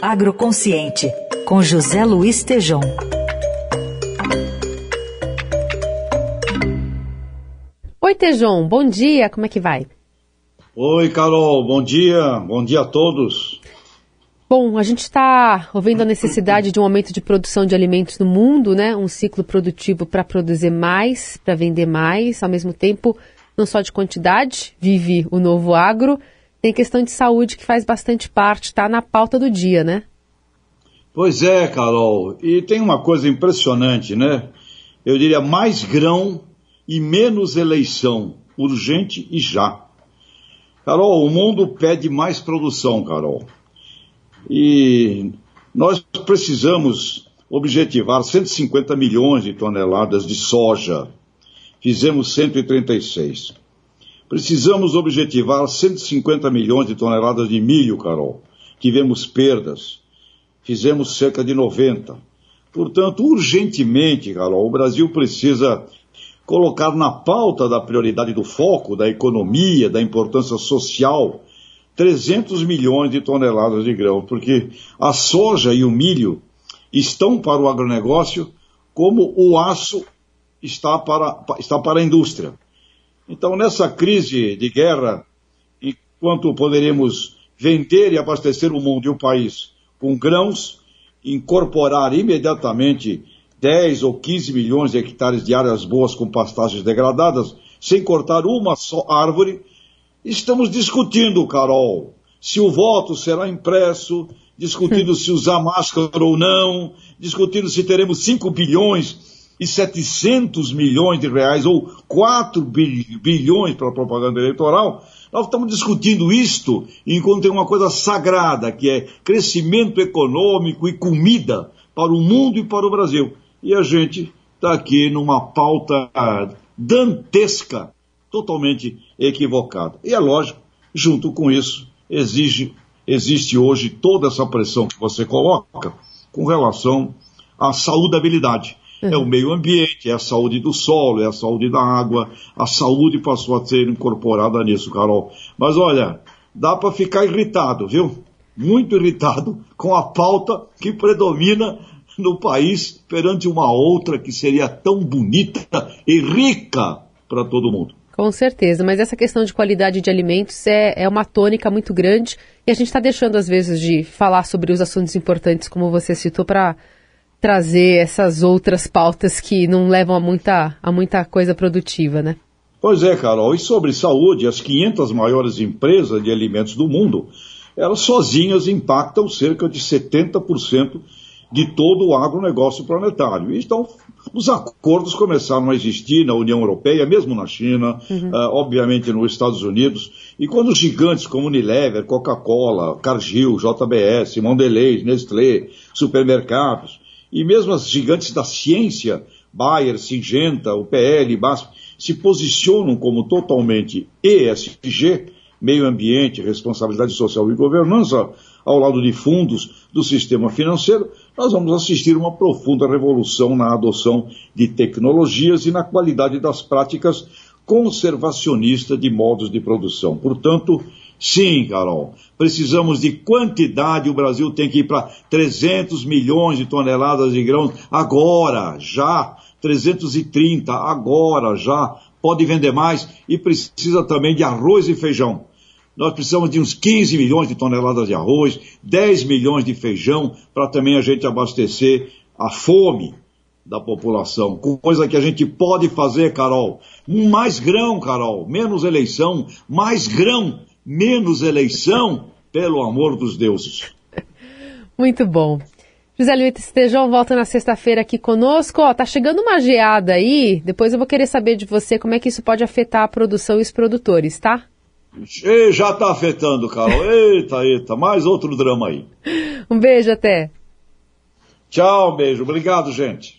Agroconsciente, com José Luiz Tejom. Oi, Tejon, bom dia, como é que vai? Oi, Carol, bom dia, bom dia a todos. Bom, a gente está ouvindo a necessidade de um aumento de produção de alimentos no mundo, né? Um ciclo produtivo para produzir mais, para vender mais, ao mesmo tempo, não só de quantidade, vive o novo agro, tem questão de saúde que faz bastante parte, está na pauta do dia, né? Pois é, Carol. E tem uma coisa impressionante, né? Eu diria mais grão e menos eleição, urgente e já. Carol, o mundo pede mais produção, Carol. E nós precisamos objetivar 150 milhões de toneladas de soja. Fizemos 136. Precisamos objetivar 150 milhões de toneladas de milho, Carol. Tivemos perdas. Fizemos cerca de 90. Portanto, urgentemente, Carol, o Brasil precisa colocar na pauta da prioridade do foco, da economia, da importância social 300 milhões de toneladas de grão, porque a soja e o milho estão para o agronegócio como o aço está para, está para a indústria. Então, nessa crise de guerra, enquanto poderemos vender e abastecer o mundo e o país com grãos, incorporar imediatamente 10 ou 15 milhões de hectares de áreas boas com pastagens degradadas, sem cortar uma só árvore, Estamos discutindo, Carol, se o voto será impresso, discutindo se usar máscara ou não, discutindo se teremos 5 bilhões e 700 milhões de reais ou 4 bilhões para a propaganda eleitoral. Nós estamos discutindo isto enquanto tem uma coisa sagrada, que é crescimento econômico e comida para o mundo e para o Brasil. E a gente está aqui numa pauta dantesca totalmente equivocada. E é lógico, junto com isso, exige, existe hoje toda essa pressão que você coloca com relação à saudabilidade. Uhum. É o meio ambiente, é a saúde do solo, é a saúde da água, a saúde passou a ser incorporada nisso, Carol. Mas olha, dá para ficar irritado, viu? Muito irritado com a pauta que predomina no país perante uma outra que seria tão bonita e rica para todo mundo. Com certeza, mas essa questão de qualidade de alimentos é, é uma tônica muito grande e a gente está deixando, às vezes, de falar sobre os assuntos importantes, como você citou, para trazer essas outras pautas que não levam a muita, a muita coisa produtiva, né? Pois é, Carol. E sobre saúde, as 500 maiores empresas de alimentos do mundo, elas sozinhas impactam cerca de 70% de todo o agronegócio planetário. Então, os acordos começaram a existir na União Europeia, mesmo na China, uhum. uh, obviamente nos Estados Unidos, e quando gigantes como Unilever, Coca-Cola, Cargill, JBS, Mondelez, Nestlé, supermercados, e mesmo as gigantes da ciência, Bayer, Singenta, UPL, BASF, se posicionam como totalmente ESG, meio ambiente, responsabilidade social e governança, ao lado de fundos do sistema financeiro, nós vamos assistir uma profunda revolução na adoção de tecnologias e na qualidade das práticas conservacionistas de modos de produção. Portanto, sim, Carol, precisamos de quantidade. O Brasil tem que ir para 300 milhões de toneladas de grãos agora, já. 330 agora, já. Pode vender mais e precisa também de arroz e feijão. Nós precisamos de uns 15 milhões de toneladas de arroz, 10 milhões de feijão, para também a gente abastecer a fome da população. Coisa que a gente pode fazer, Carol. Mais grão, Carol, menos eleição, mais grão, menos eleição, pelo amor dos deuses. Muito bom. José Luiz Estejão volta na sexta-feira aqui conosco. Ó, tá chegando uma geada aí. Depois eu vou querer saber de você como é que isso pode afetar a produção e os produtores, tá? E já está afetando, Carol. Eita, eita, mais outro drama aí. Um beijo até. Tchau, beijo. Obrigado, gente.